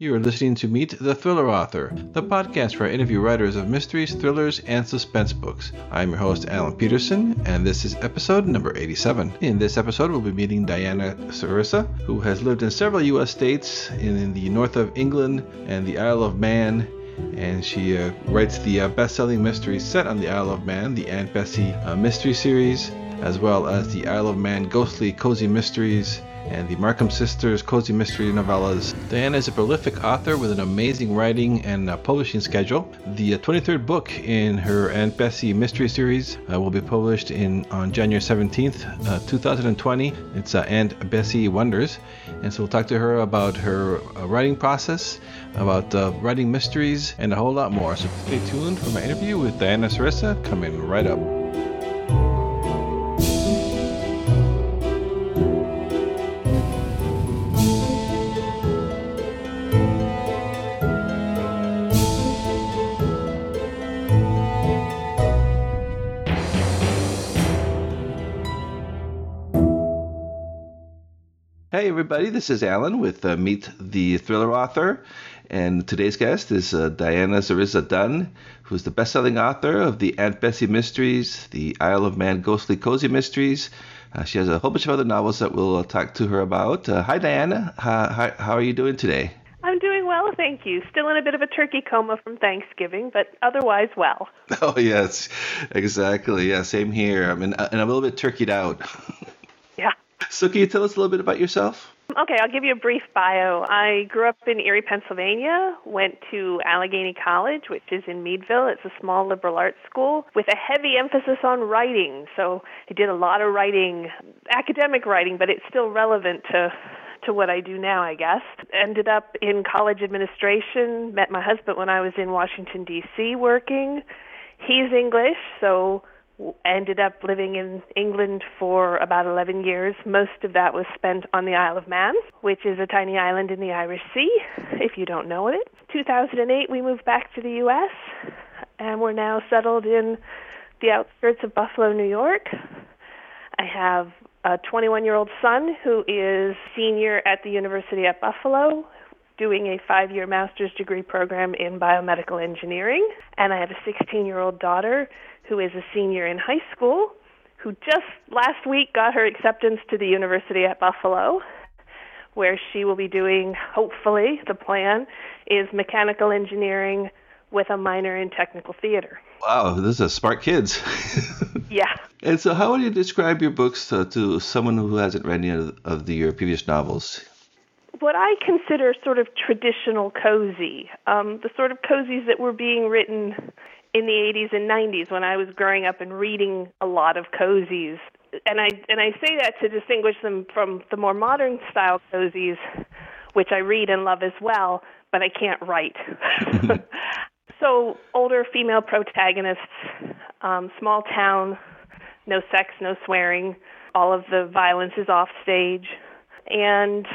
You are listening to Meet the Thriller Author, the podcast for interview writers of mysteries, thrillers, and suspense books. I'm your host, Alan Peterson, and this is episode number 87. In this episode, we'll be meeting Diana Xarissa, who has lived in several U.S. states in, the north of England and the Isle of Man, and she uh, writes the uh, best selling mystery set on the Isle of Man, the Aunt Bessie uh, mystery series, as well as the Isle of Man ghostly cozy mysteries and the Markham Sisters cozy mystery novellas. Diana is a prolific author with an amazing writing and uh, publishing schedule. The uh, 23rd book in her Aunt Bessie mystery series uh, will be published in on January 17th, uh, 2020. It's uh, Aunt Bessie Wonders, and so we'll talk to her about her uh, writing process, about writing mysteries, and a whole lot more. So stay tuned for my interview with Diana Xarissa coming right up. Hey, everybody, this is Alan with uh, Meet the Thriller Author. And today's guest is uh, Diana Xarissa Dunn, who's the best selling author of the Aunt Bessie Mysteries, the Isle of Man Ghostly Cozy Mysteries. Uh, she has a whole bunch of other novels that we'll uh, talk to her about. Uh, hi, Diana. How, how are you doing today? I'm doing well, thank you. Still in a bit of a turkey coma from Thanksgiving, but otherwise well. Oh, yes, exactly. Yeah, same here. I mean, and I'm a little bit turkeyed out. So, can you tell us a little bit about yourself? Okay, I'll give you a brief bio. I grew up in Erie, Pennsylvania, went to Allegheny College, which is in Meadville. It's a small liberal arts school with a heavy emphasis on writing. So I did a lot of writing, academic writing, but it's still relevant to to what I do now, I guess. Ended up in college administration, met my husband when I was in Washington D.C. working. He's English, so ended up living in England for about 11 years. Most of that was spent on the Isle of Man, which is a tiny island in the Irish Sea, if you don't know it. 2008, we moved back to the U.S., and we're now settled in the outskirts of Buffalo, New York. I have a 21 year old son who is senior at the University at Buffalo doing a five year master's degree program in biomedical engineering. And I have a 16 year old daughter who is a senior in high school, who just last week got her acceptance to the University at Buffalo, where she will be doing, hopefully, the plan is mechanical engineering with a minor in technical theater. Wow, those are smart kids. yeah. And so, how would you describe your books to, to someone who hasn't read any of, of the, your previous novels? What I consider sort of traditional cozy, um, the sort of cozies that were being written in the 80s and 90s when I was growing up and reading a lot of cozies. And I and I say that to distinguish them from the more modern style cozies, which I read and love as well, but I can't write. so older female protagonists, um, small town, no sex, no swearing. All of the violence is off stage, and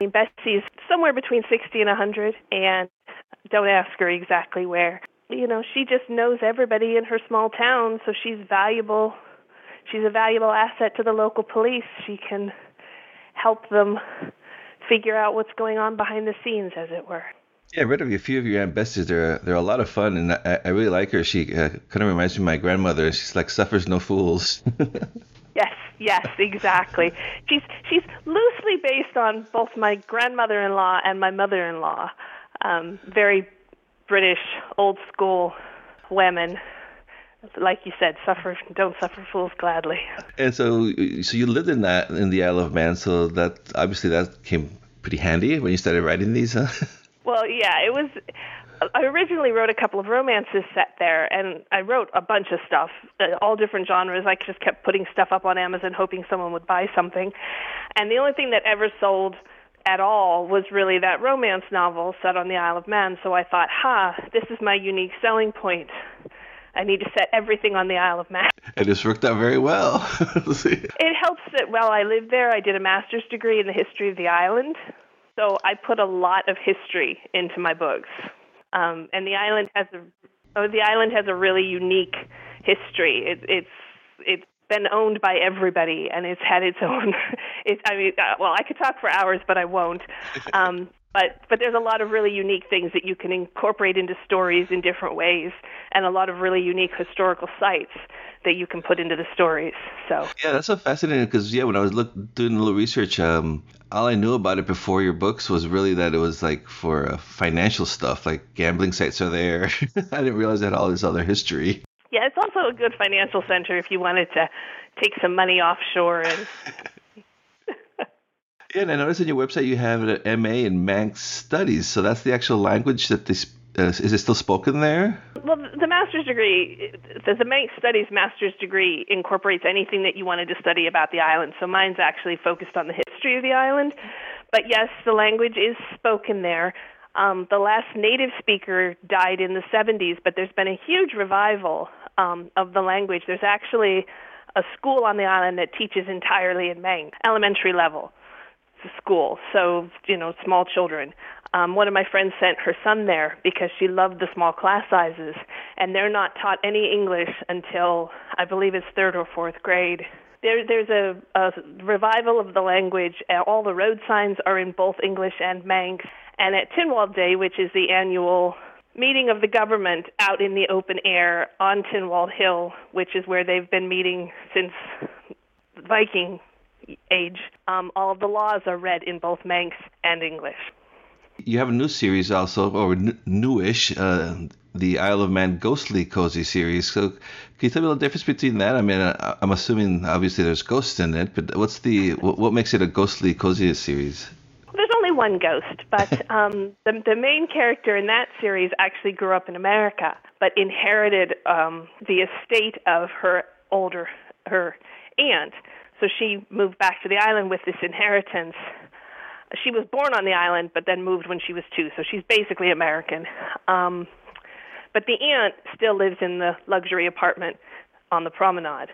Bessie's somewhere between 60 and 100, and don't ask her exactly where you know, she just knows everybody in her small town, so she's valuable. She's a valuable asset to the local police. She can help them figure out what's going on behind the scenes, as it were. Yeah, I read of a few of your Bessies. They're they're a lot of fun, and I, I really like her. She uh, kind of reminds me of my grandmother. She's like suffers no fools. yes, yes, exactly. She's she's loosely based on both my grandmother-in-law and my mother-in-law. Um, very British old school women like you said, suffer don't suffer fools gladly. And so, so you lived in that in the Isle of Man, so that obviously that came pretty handy when you started writing these, huh? Well, yeah, it was. I originally wrote a couple of romances set there, and I wrote a bunch of stuff, uh, all different genres. I just kept putting stuff up on Amazon, hoping someone would buy something. And the only thing that ever sold at all was really that romance novel set on the Isle of Man. So I thought, ha, this is my unique selling point. I need to set everything on the Isle of Man. And it's worked out very well. it helps that while I lived there, I did a master's degree in the history of the island. So I put a lot of history into my books. Um, and the island has a oh, the island has a really unique history. It, it's it's been owned by everybody and it's had its own it's i mean uh, well i could talk for hours but i won't. Um but but there's a lot of really unique things that you can incorporate into stories in different ways and a lot of really unique historical sites that you can put into the stories so. Yeah that's so fascinating because yeah when i was look, doing a little research um, all i knew about it before your books was really that it was like for uh, financial stuff like gambling sites are there. I didn't realize that all this other history yeah it's also a good financial center if you wanted to take some money offshore and Yeah, and I noticed on your website you have an MA in Manx Studies. So that's the actual language that this uh, is it still spoken there? Well, the master's degree, the, the Manx Studies master's degree incorporates anything that you wanted to study about the island. So mine's actually focused on the history of the island. But yes, the language is spoken there. Um, the last native speaker died in the 70s, but there's been a huge revival um, of the language. There's actually a school on the island that teaches entirely in Manx, elementary level school, so you know, small children. Um, one of my friends sent her son there because she loved the small class sizes, and they're not taught any English until I believe it's third or fourth grade. There, there's a, a revival of the language. All the road signs are in both English and Manx. And at Tynwald Day, which is the annual meeting of the government out in the open air on Tynwald Hill, which is where they've been meeting since Viking age, um, all of the laws are read in both Manx and English. You have a new series also, or n- newish, uh, the Isle of Man Ghostly Cozy series. So, can you tell me the difference between that? I mean, I, am assuming obviously there's ghosts in it, but what's the what, what makes it a ghostly cozy series? One ghost, but um, the the main character in that series actually grew up in America, but inherited um, the estate of her older her aunt so she moved back to the island with this inheritance. She was born on the island, but then moved when she was two, so she's basically American. Um, but the aunt still lives in the luxury apartment on the promenade,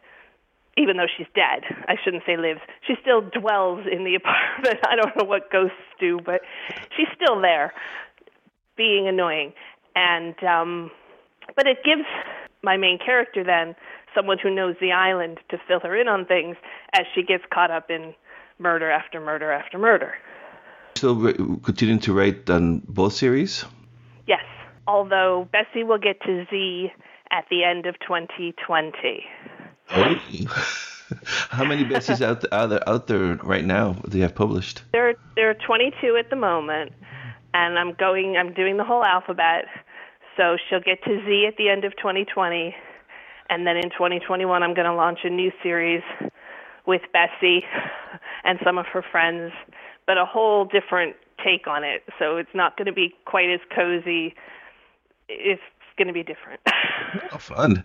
even though she's dead. I shouldn't say lives. She still dwells in the apartment. I don't know what ghosts do, but she's still there, being annoying. And um, but it gives my main character then someone who knows the island to fill her in on things as she gets caught up in murder after murder after murder. Still continuing to write on both series? Yes, although Bessie will get to Z at the end of 2020. How many Bessies out, out, there, out there right now do you have published? There, there are 22 at the moment, and I'm going. I'm doing the whole alphabet. So she'll get to Z at the end of 2020, and then in 2021, I'm going to launch a new series with Bessie and some of her friends, but a whole different take on it. So it's not going to be quite as cozy. It's going to be different. oh, fun!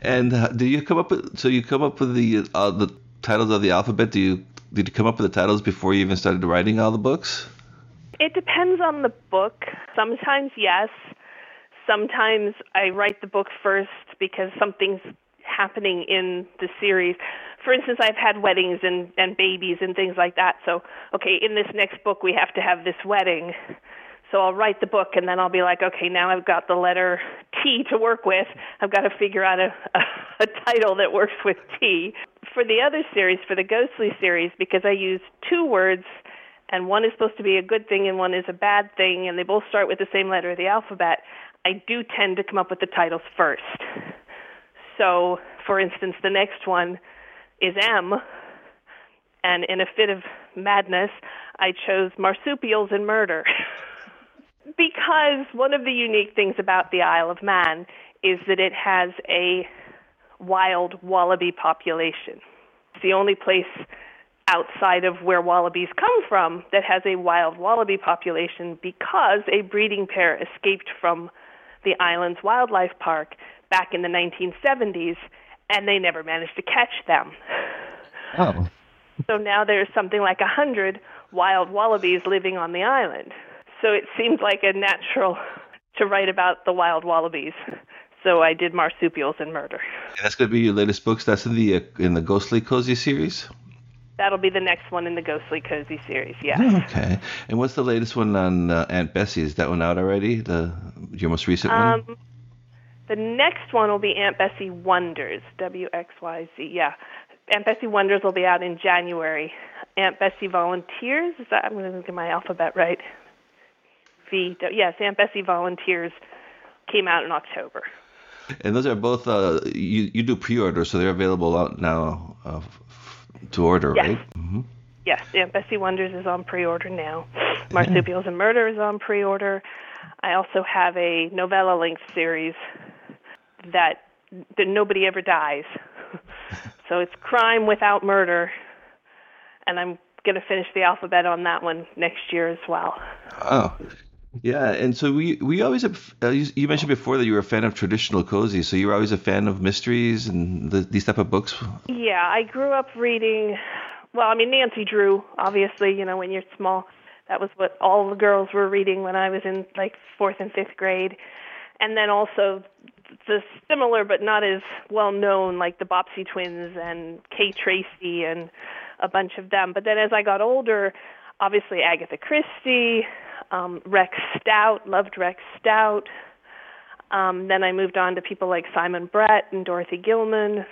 And uh, do you come up with so you come up with the uh, the titles of the alphabet? Do you did you come up with the titles before you even started writing all the books? It depends on the book. Sometimes yes, sometimes I write the book first because something's happening in the series. For instance, I've had weddings and, and babies and things like that. So, okay, in this next book, we have to have this wedding. So I'll write the book and then I'll be like, okay, now I've got the letter T to work with. I've got to figure out a, a, a title that works with T. For the other series, for the Ghostly series, because I use two words and one is supposed to be a good thing and one is a bad thing, and they both start with the same letter of the alphabet, I do tend to come up with the titles first. So, for instance, the next one is M, and in a fit of madness, I chose marsupials and murder. because one of the unique things about the Isle of Man is that it has a wild wallaby population. It's the only place outside of where wallabies come from that has a wild wallaby population because a breeding pair escaped from the island's wildlife park back in the 1970s, and they never managed to catch them. Oh. So now there's something like a hundred wild wallabies living on the island. So it seemed like a natural to write about the wild wallabies. So I did marsupials and murder. And that's going to be your latest books. That's in the uh, in the Ghostly Cozy series. That'll be the next one in the Ghostly Cozy series. Yeah. Okay. And what's the latest one on uh, Aunt Bessie? Is that one out already? The your most recent um, one? The next one will be Aunt Bessie Wonders. W X Y Z. Yeah. Aunt Bessie Wonders will be out in January. Aunt Bessie Volunteers. Is that I'm going to get my alphabet right. V. Yes, Aunt Bessie Volunteers came out in October. And those are both uh, you you do pre-order, so they're available out now uh, to order, yes. right? Mm-hmm. Yes, Aunt Bessie Wonders is on pre-order now. Marsupials and Murder is on pre-order. I also have a novella length series that that nobody ever dies. so it's crime without murder, and I'm going to finish the alphabet on that one next year as well. Oh, yeah, and so we we always have, uh, you, mentioned before that you were a fan of traditional cozy, so you were always a fan of mysteries and the, these type of books. Yeah, I grew up reading. Well, I mean Nancy Drew, obviously. You know, when you're small, that was what all the girls were reading when I was in like fourth and fifth grade, and then also the similar but not as well known like the Bobbsey twins and Kay Tracey and a bunch of them. But then as I got older, obviously Agatha Christie um, Rex Stout, loved Rex Stout. Um, then I moved on to people like Simon Brett and Dorothy Gilman,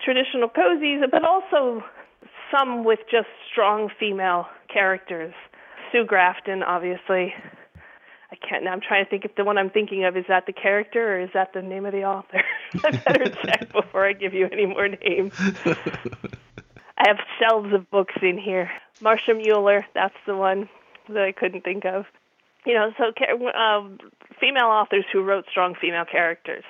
traditional cozies, but also some with just strong female characters. Sue Grafton, obviously. I can't. Now I'm trying to think if the one I'm thinking of is that the character or is that the name of the author. I better check before I give you any more names. I have shelves of books in here. Marcia Muller, that's the one that I couldn't think of. You know, so um, female authors who wrote strong female characters.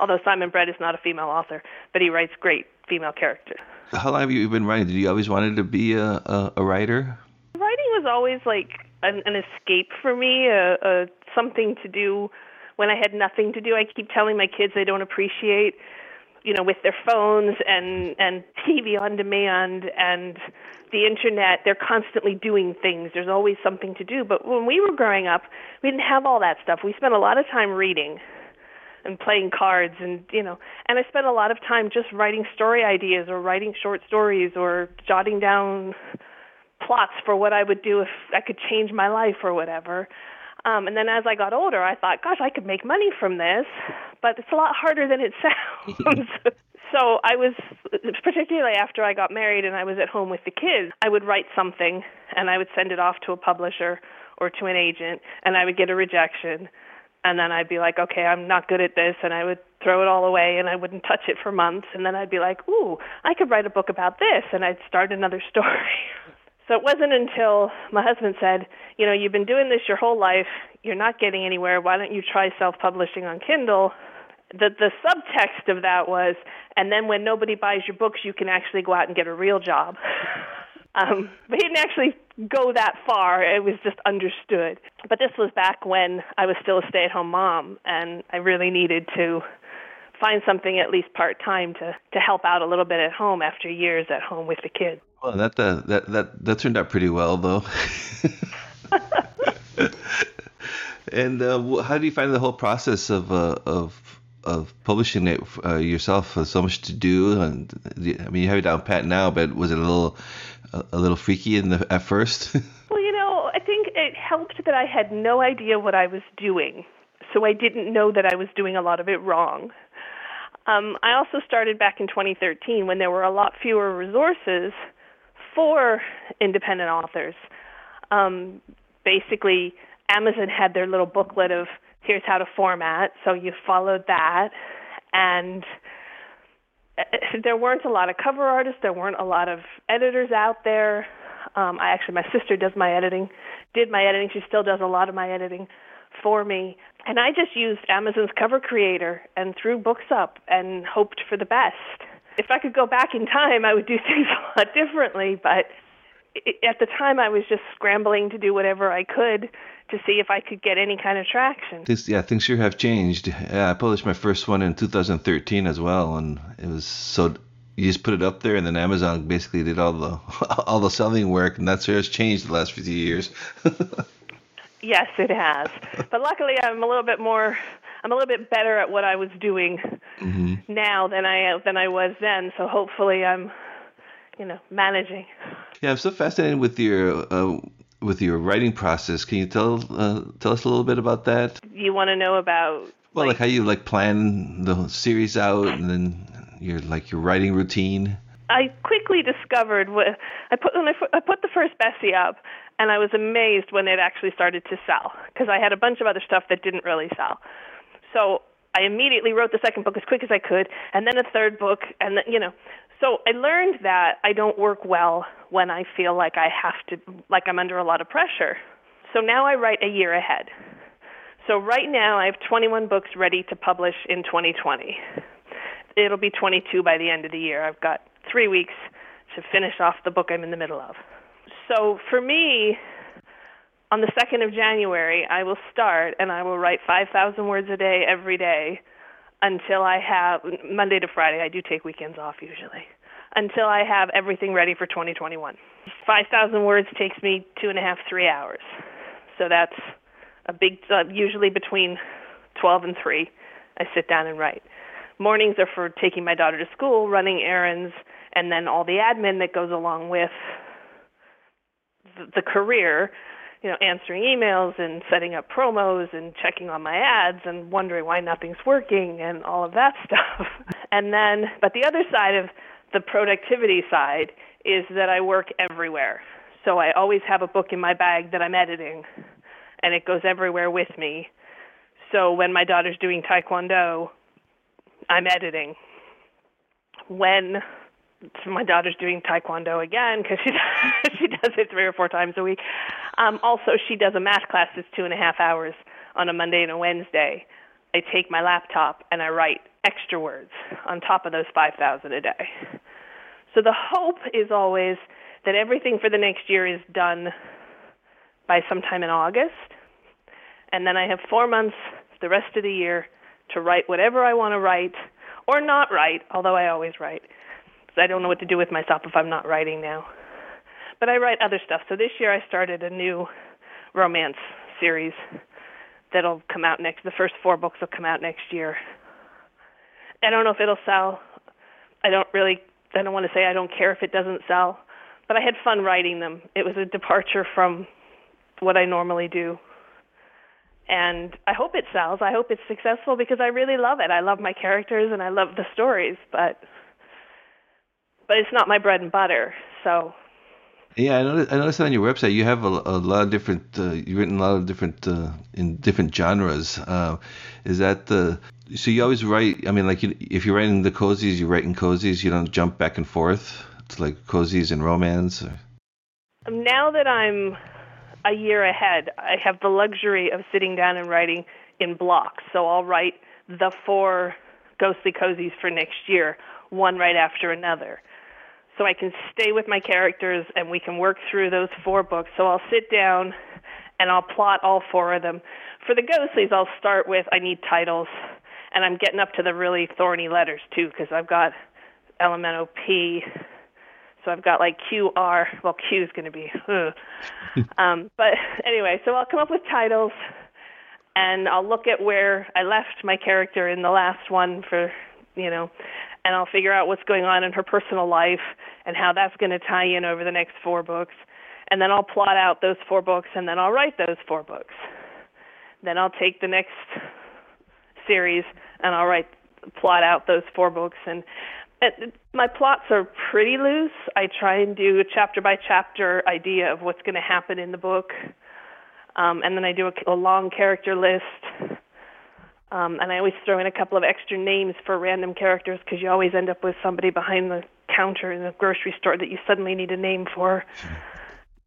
Although Simon Brett is not a female author, but he writes great female characters. How long have you been writing? Did you always wanted to be a, a, a writer? Writing was always like an, an escape for me, a, a something to do when I had nothing to do. I keep telling my kids they don't appreciate, you know, with their phones and and TV on demand and the internet, they're constantly doing things. There's always something to do. But when we were growing up, we didn't have all that stuff. We spent a lot of time reading and playing cards and you know and i spent a lot of time just writing story ideas or writing short stories or jotting down plots for what i would do if i could change my life or whatever um and then as i got older i thought gosh i could make money from this but it's a lot harder than it sounds so I was, particularly after I got married and I was at home with the kids, I would write something and I would send it off to a publisher or to an agent and I would get a rejection. And then I'd be like, okay, I'm not good at this. And I would throw it all away and I wouldn't touch it for months. And then I'd be like, ooh, I could write a book about this. And I'd start another story. So it wasn't until my husband said, you know, you've been doing this your whole life. You're not getting anywhere. Why don't you try self publishing on Kindle? The the subtext of that was, and then when nobody buys your books, you can actually go out and get a real job. um, but he didn't actually go that far. It was just understood. But this was back when I was still a stay-at-home mom, and I really needed to find something at least part-time to to help out a little bit at home after years at home with the kids. Well, that uh, that that that turned out pretty well, though. and uh, how do you find the whole process of uh, of of publishing it uh, yourself. so much to do, and I mean, you have it down pat now, but was it a little a, a little freaky in the at first? well, you know, I think it helped that I had no idea what I was doing, so I didn't know that I was doing a lot of it wrong. Um, I also started back in 2013 when there were a lot fewer resources for independent authors. Um, basically, Amazon had their little booklet of here's how to format. So you followed that, and uh, there weren't a lot of cover artists. There weren't a lot of editors out there. Um, I actually, my sister does my editing, did my editing. She still does a lot of my editing for me. And I just used Amazon's Cover Creator and threw books up and hoped for the best. If I could go back in time, I would do things a lot differently. But at the time, I was just scrambling to do whatever I could to see if I could get any kind of traction. This, yeah, things sure have changed. Yeah, I published my first one in 2013 as well, and it was so you just put it up there, and then Amazon basically did all the all the selling work, and that's sure has changed the last few years. yes, it has. But luckily, I'm a little bit more. I'm a little bit better at what I was doing mm-hmm. now than I than I was then. So hopefully, I'm, you know, managing. Yeah, I'm so fascinated with your uh, with your writing process. Can you tell uh, tell us a little bit about that? You want to know about well, like, like how you like plan the series out, and then your like your writing routine. I quickly discovered what I put when I put, I put the first Bessie up. And I was amazed when it actually started to sell because I had a bunch of other stuff that didn't really sell. So I immediately wrote the second book as quick as I could, and then a third book, and then, you know. So I learned that I don't work well when I feel like I have to, like I'm under a lot of pressure. So now I write a year ahead. So right now I have 21 books ready to publish in 2020. It'll be 22 by the end of the year. I've got three weeks to finish off the book I'm in the middle of. So for me, on the 2nd of January, I will start and I will write 5,000 words a day every day until I have Monday to Friday. I do take weekends off usually until I have everything ready for 2021. 5,000 words takes me two and a half, three hours. So that's a big, uh, usually between 12 and 3, I sit down and write. Mornings are for taking my daughter to school, running errands, and then all the admin that goes along with the, the career you know, answering emails and setting up promos and checking on my ads and wondering why nothing's working and all of that stuff. and then, but the other side of the productivity side is that I work everywhere. So I always have a book in my bag that I'm editing, and it goes everywhere with me. So when my daughter's doing taekwondo, I'm editing. When my daughter's doing taekwondo again because she she does it three or four times a week. Um, also, she does a math class that's two and a half hours on a Monday and a Wednesday. I take my laptop and I write extra words on top of those five thousand a day. So the hope is always that everything for the next year is done by sometime in August, and then I have four months, the rest of the year, to write whatever I want to write or not write, although I always write I don't know what to do with myself if I'm not writing now. But I write other stuff. So this year I started a new romance series that'll come out next. The first four books will come out next year. I don't know if it'll sell. I don't really. I don't want to say I don't care if it doesn't sell, but I had fun writing them. It was a departure from what I normally do. And I hope it sells. I hope it's successful because I really love it. I love my characters and I love the stories, but but it's not my bread and butter. So. Yeah, I noticed, I noticed on your website you have a, a lot of different. Uh, you've written a lot of different uh, in different genres. Uh, is that the so you always write? I mean, like you, if you're writing the cozies, you write in cozies. You don't jump back and forth to like cozies and romance. Or? Now that I'm a year ahead, I have the luxury of sitting down and writing in blocks. So I'll write the four ghostly cozies for next year, one right after another so I can stay with my characters and we can work through those four books. So I'll sit down and I'll plot all four of them. For the ghostlies, I'll start with I need titles, and I'm getting up to the really thorny letters too because I've got Elemento P. So I've got like QR. Well, Q is going to be. um, but anyway, so I'll come up with titles, and I'll look at where I left my character in the last one for, you know, and I'll figure out what's going on in her personal life and how that's going to tie in over the next four books. And then I'll plot out those four books and then I'll write those four books. Then I'll take the next series and I'll write plot out those four books and it, my plots are pretty loose. I try and do a chapter by chapter idea of what's going to happen in the book. Um, and then I do a, a long character list um, and I always throw in a couple of extra names for random characters because you always end up with somebody behind the counter in the grocery store that you suddenly need a name for.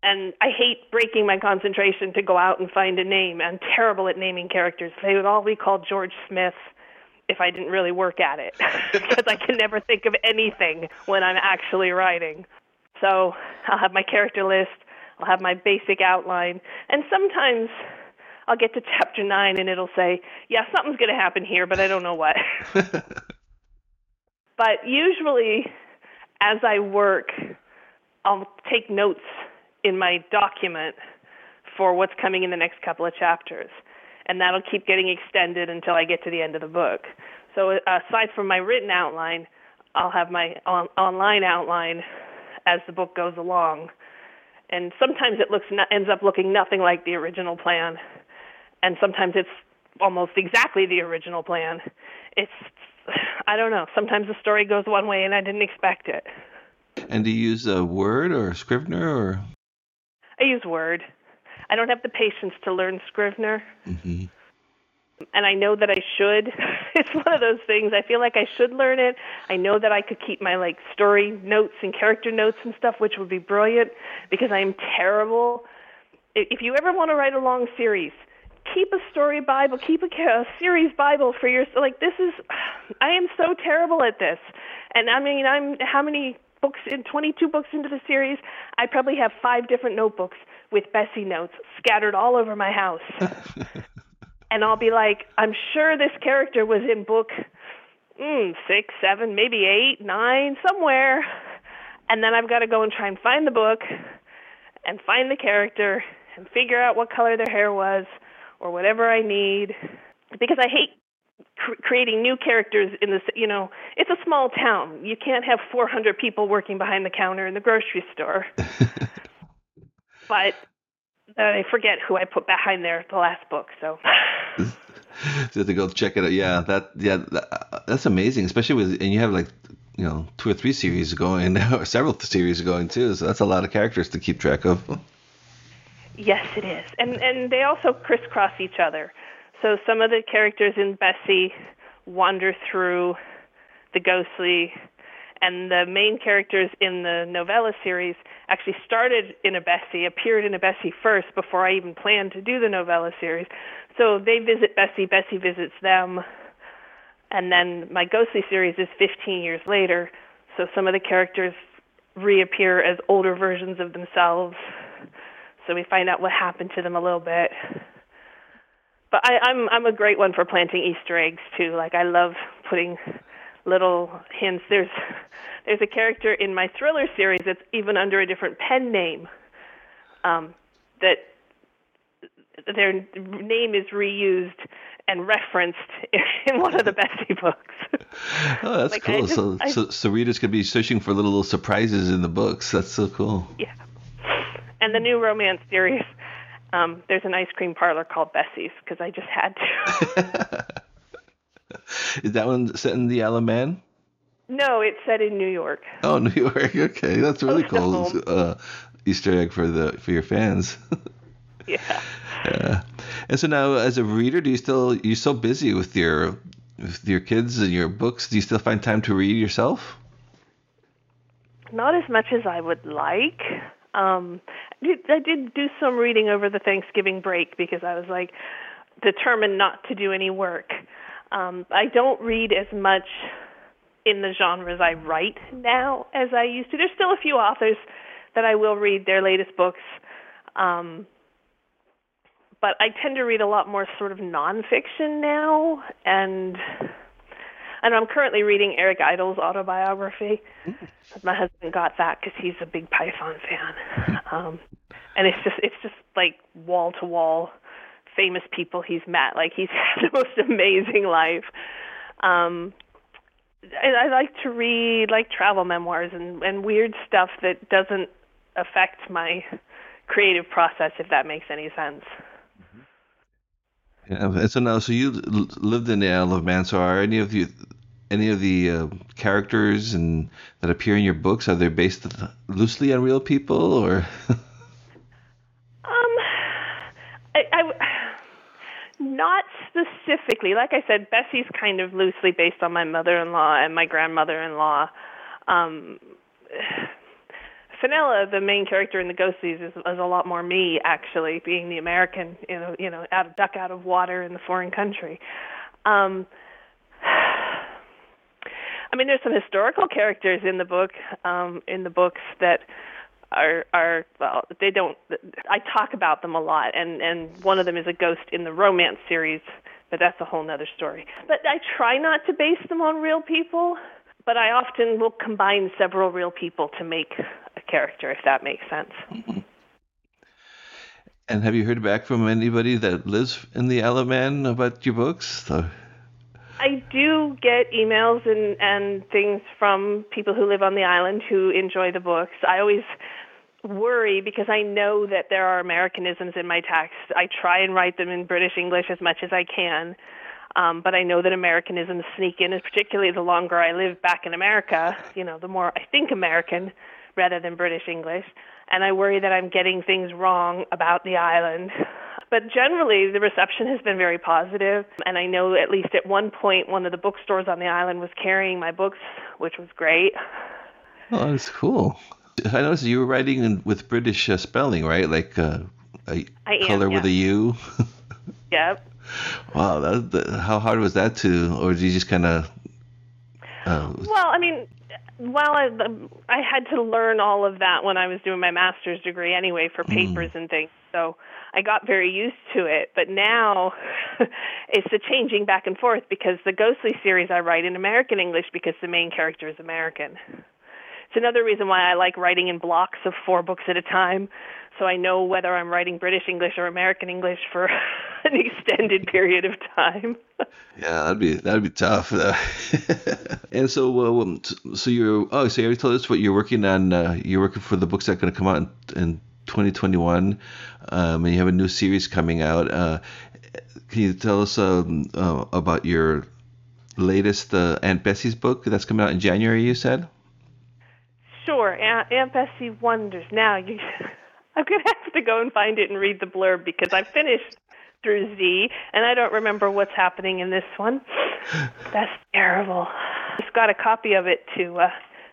And I hate breaking my concentration to go out and find a name. I'm terrible at naming characters. They would all be called George Smith if I didn't really work at it because I can never think of anything when I'm actually writing. So I'll have my character list, I'll have my basic outline, and sometimes I'll get to chapter nine and it'll say, yeah, something's going to happen here, but I don't know what. but usually, as I work, I'll take notes in my document for what's coming in the next couple of chapters. And that'll keep getting extended until I get to the end of the book. So, uh, aside from my written outline, I'll have my on- online outline as the book goes along. And sometimes it looks ends up looking nothing like the original plan and sometimes it's almost exactly the original plan. It's I don't know. Sometimes the story goes one way and I didn't expect it. And do you use a Word or a Scrivener or? I use Word. I don't have the patience to learn Scrivener. Mm-hmm. And I know that I should. it's one of those things. I feel like I should learn it. I know that I could keep my like story notes and character notes and stuff, which would be brilliant because I am terrible. If you ever want to write a long series, keep a story Bible, keep a, a series Bible for your like. This is, I am so terrible at this, and I mean, I'm how many books in 22 books into the series? I probably have five different notebooks with Bessie notes scattered all over my house. and I'll be like, I'm sure this character was in book mm, six, seven, maybe eight, nine, somewhere. And then I've got to go and try and find the book and find the character and figure out what color their hair was or whatever I need because I hate cr- creating new characters in this you know it's a small town. You can't have 400 people working behind the counter in the grocery store. But uh, I forget who I put behind there the last book so. So you have to go check it out. Yeah that yeah that, that's amazing especially with and you have like you know two or three series going or several series going too so that's a lot of characters to keep track of Yes, it is, and and they also crisscross each other. So some of the characters in Bessie wander through the ghostly, and the main characters in the novella series actually started in a Bessie, appeared in a Bessie first before I even planned to do the novella series. So they visit Bessie, Bessie visits them, and then my ghostly series is 15 years later. So some of the characters reappear as older versions of themselves so we find out what happened to them a little bit. But I, I'm I'm a great one for planting Easter eggs too. Like I love putting little hints. There's there's a character in my thriller series that's even under a different pen name. Um, that their name is reused and referenced in one of the Bessie books. oh, that's like cool. Just, so, I, so, so readers could be searching for little, little surprises in the books. That's so cool. Yeah and the new romance series. Um, there's an ice cream parlor called Bessie's because I just had to. Is that one set in the Man? No, it's set in New York. Oh, New York. Okay, that's really cool. Uh, Easter egg for the for your fans. yeah. Yeah. And so now, as a reader, do you still you're so busy with your with your kids and your books? Do you still find time to read yourself? Not as much as I would like. Um, I did do some reading over the Thanksgiving break because I was like determined not to do any work. Um, I don't read as much in the genres I write now as I used to. There's still a few authors that I will read their latest books. Um, but I tend to read a lot more sort of nonfiction now, and and I'm currently reading Eric Idle's autobiography. Mm. My husband got that because he's a big Python fan, um, and it's just it's just like wall to wall famous people he's met. Like he's had the most amazing life. Um, and I like to read like travel memoirs and and weird stuff that doesn't affect my creative process, if that makes any sense. Yeah, so now, so you lived in the Isle of Man. So are any of you, any of the uh, characters and that appear in your books, are they based loosely on real people, or? um, I, I, not specifically. Like I said, Bessie's kind of loosely based on my mother-in-law and my grandmother-in-law. Um, Fenella, the main character in the Ghosties, is, is a lot more me actually, being the American, you know, you know, out of duck out of water in the foreign country. Um, I mean, there's some historical characters in the book, um, in the books that are are well, they don't. I talk about them a lot, and and one of them is a ghost in the romance series, but that's a whole other story. But I try not to base them on real people but I often will combine several real people to make a character, if that makes sense. Mm-hmm. And have you heard back from anybody that lives in the Isle of Man about your books? So... I do get emails and and things from people who live on the island who enjoy the books. I always worry because I know that there are Americanisms in my text. I try and write them in British English as much as I can. Um, but I know that Americanisms sneak in, and particularly the longer I live back in America, you know, the more I think American rather than British English. and I worry that I'm getting things wrong about the island. But generally, the reception has been very positive, and I know at least at one point one of the bookstores on the island was carrying my books, which was great. Oh, that's cool. I noticed you were writing in, with British uh, spelling, right? Like uh, a I color am, with a U. yeah. Yep. wow, that, that, how hard was that to, or did you just kind of? Uh, Well, I mean, while I I had to learn all of that when I was doing my master's degree anyway for papers and things. So I got very used to it. But now it's the changing back and forth because the Ghostly series I write in American English because the main character is American. It's another reason why I like writing in blocks of four books at a time, so I know whether I'm writing British English or American English for an extended period of time. yeah, that'd be that'd be tough. and so, uh, so you're oh, so you already told us what you're working on. Uh, you're working for the books that are going to come out in, in 2021, um, and you have a new series coming out. Uh, can you tell us um, uh, about your latest uh, Aunt Bessie's book that's coming out in January? You said. Sure, Aunt, Aunt Bessie wonders. Now you, I'm gonna have to go and find it and read the blurb because I finished through Z and I don't remember what's happening in this one. That's terrible. Just got a copy of it to uh,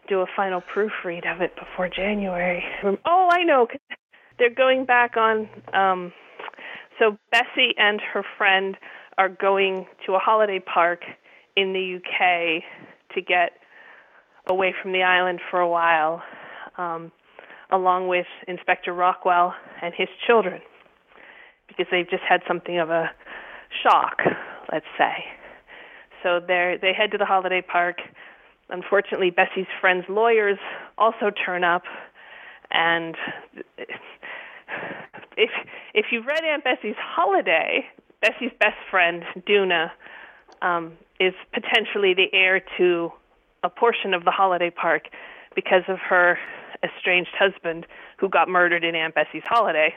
do a final proofread of it before January. Oh, I know. They're going back on. Um, so Bessie and her friend are going to a holiday park in the UK to get away from the island for a while, um, along with Inspector Rockwell and his children, because they've just had something of a shock, let's say. So they they head to the holiday park. Unfortunately, Bessie's friends' lawyers also turn up, and if if you've read Aunt Bessie's Holiday, Bessie's best friend Doona um, is potentially the heir to a portion of the holiday park because of her estranged husband who got murdered in Aunt Bessie's Holiday.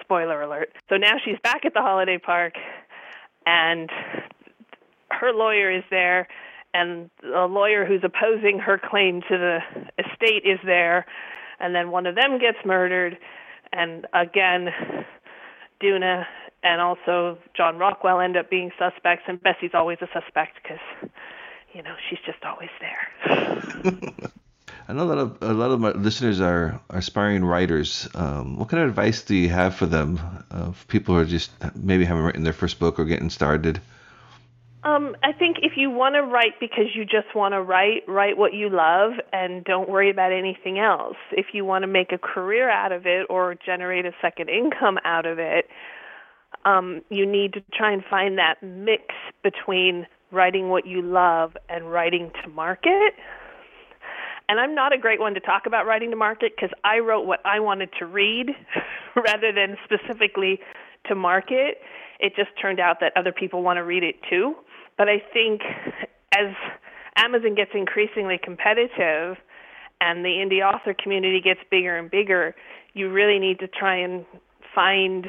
Spoiler alert. So now she's back at the holiday park, and her lawyer is there, and the lawyer who's opposing her claim to the estate is there, and then one of them gets murdered, and again, Doona and also John Rockwell end up being suspects, and Bessie's always a suspect because, you know, she's just always there. I know a lot of a lot of my listeners are, are aspiring writers. Um, what kind of advice do you have for them? Uh, for people who are just maybe haven't written their first book or getting started. Um, I think if you want to write because you just want to write, write what you love and don't worry about anything else. If you want to make a career out of it or generate a second income out of it, um, you need to try and find that mix between writing what you love and writing to market. And I'm not a great one to talk about writing to market because I wrote what I wanted to read rather than specifically to market. It just turned out that other people want to read it too. But I think as Amazon gets increasingly competitive and the indie author community gets bigger and bigger, you really need to try and find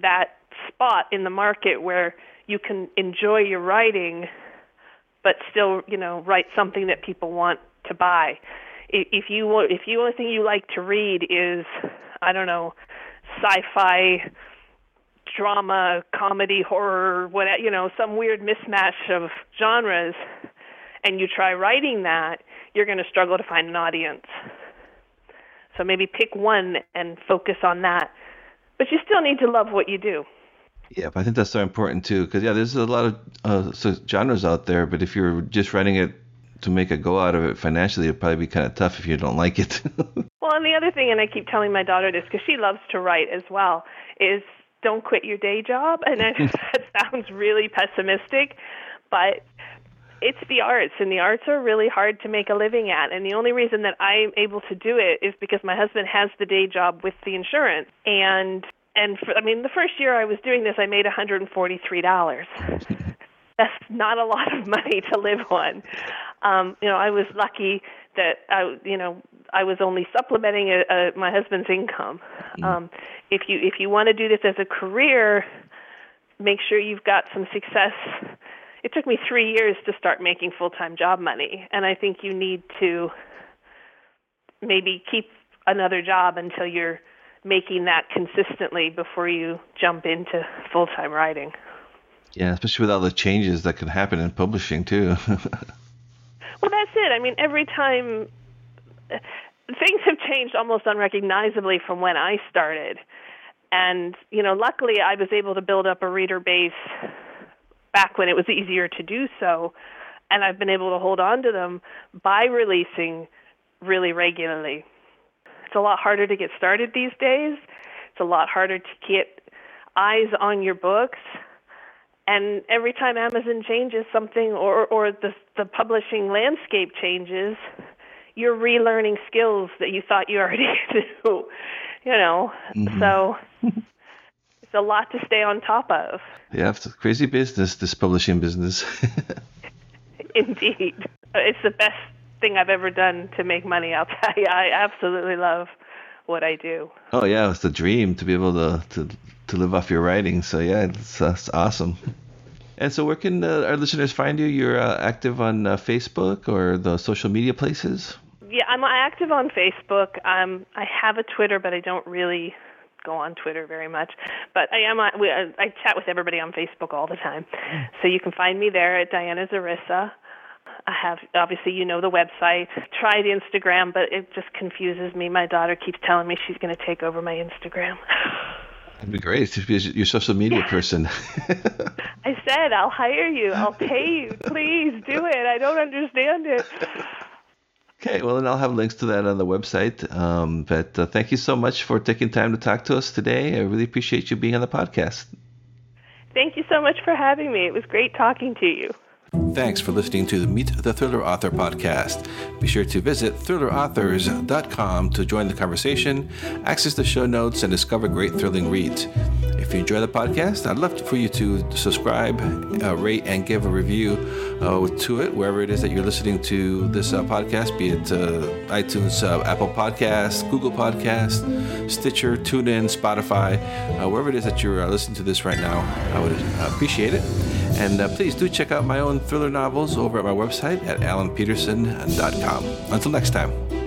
that spot in the market where you can enjoy your writing but still, you know, write something that people want to buy. If you if you only thing you like to read is I don't know, sci-fi drama, comedy, horror, what you know, some weird mismatch of genres, and you try writing that, you're going to struggle to find an audience. So maybe pick one and focus on that. But you still need to love what you do. Yeah, I think that's so important too, because yeah, there's a lot of uh, so genres out there, but if you're just writing it to make a go out of it financially, it'd probably be kind of tough if you don't like it. well, and the other thing, and I keep telling my daughter this because she loves to write as well, is don't quit your day job. And I know that sounds really pessimistic, but it's the arts, and the arts are really hard to make a living at. And the only reason that I'm able to do it is because my husband has the day job with the insurance. And and for, I mean, the first year I was doing this, I made $143. That's not a lot of money to live on. Um, you know, I was lucky that I, you know, I was only supplementing a, a, my husband's income. Um, if you if you want to do this as a career, make sure you've got some success. It took me three years to start making full time job money, and I think you need to maybe keep another job until you're making that consistently before you jump into full time writing. Yeah, especially with all the changes that can happen in publishing too. well, that's it. I mean, every time uh, things have changed almost unrecognizably from when I started. And, you know, luckily I was able to build up a reader base back when it was easier to do so. And I've been able to hold on to them by releasing really regularly. It's a lot harder to get started these days. It's a lot harder to get eyes on your books. And every time Amazon changes something or, or the, the publishing landscape changes, you're relearning skills that you thought you already knew. You know, mm-hmm. so it's a lot to stay on top of. Yeah, it's a crazy business, this publishing business. Indeed, it's the best thing I've ever done to make money. I'll tell you, I absolutely love what I do. Oh yeah, it's the dream to be able to to, to live off your writing. So yeah, it's, uh, it's awesome. And so, where can uh, our listeners find you? You're uh, active on uh, Facebook or the social media places? Yeah, I'm active on Facebook. Um, I have a Twitter, but I don't really go on Twitter very much. But I am. Uh, I chat with everybody on Facebook all the time, so you can find me there at Diana Xarissa. I have obviously you know the website. Tried the Instagram, but it just confuses me. My daughter keeps telling me she's going to take over my Instagram. That'd be great to be your social media person. I said I'll hire you. I'll pay you. Please do it. I don't understand it. Okay, well, then I'll have links to that on the website. Um, but uh, thank you so much for taking time to talk to us today. I really appreciate you being on the podcast. Thank you so much for having me. It was great talking to you. Thanks for listening to the Meet the Thriller Author podcast. Be sure to visit thrillerauthors.com to join the conversation, access the show notes, and discover great thrilling reads. If you enjoy the podcast, I'd love for you to subscribe, uh, rate, and give a review uh, to it wherever it is that you're listening to this uh, podcast, be it uh, iTunes, uh, Apple Podcasts, Google Podcasts, Stitcher, TuneIn, Spotify, uh, wherever it is that you're listening to this right now. I would appreciate it. And uh, please do check out my own thriller novels over at my website at alanpeterson.com. Until next time.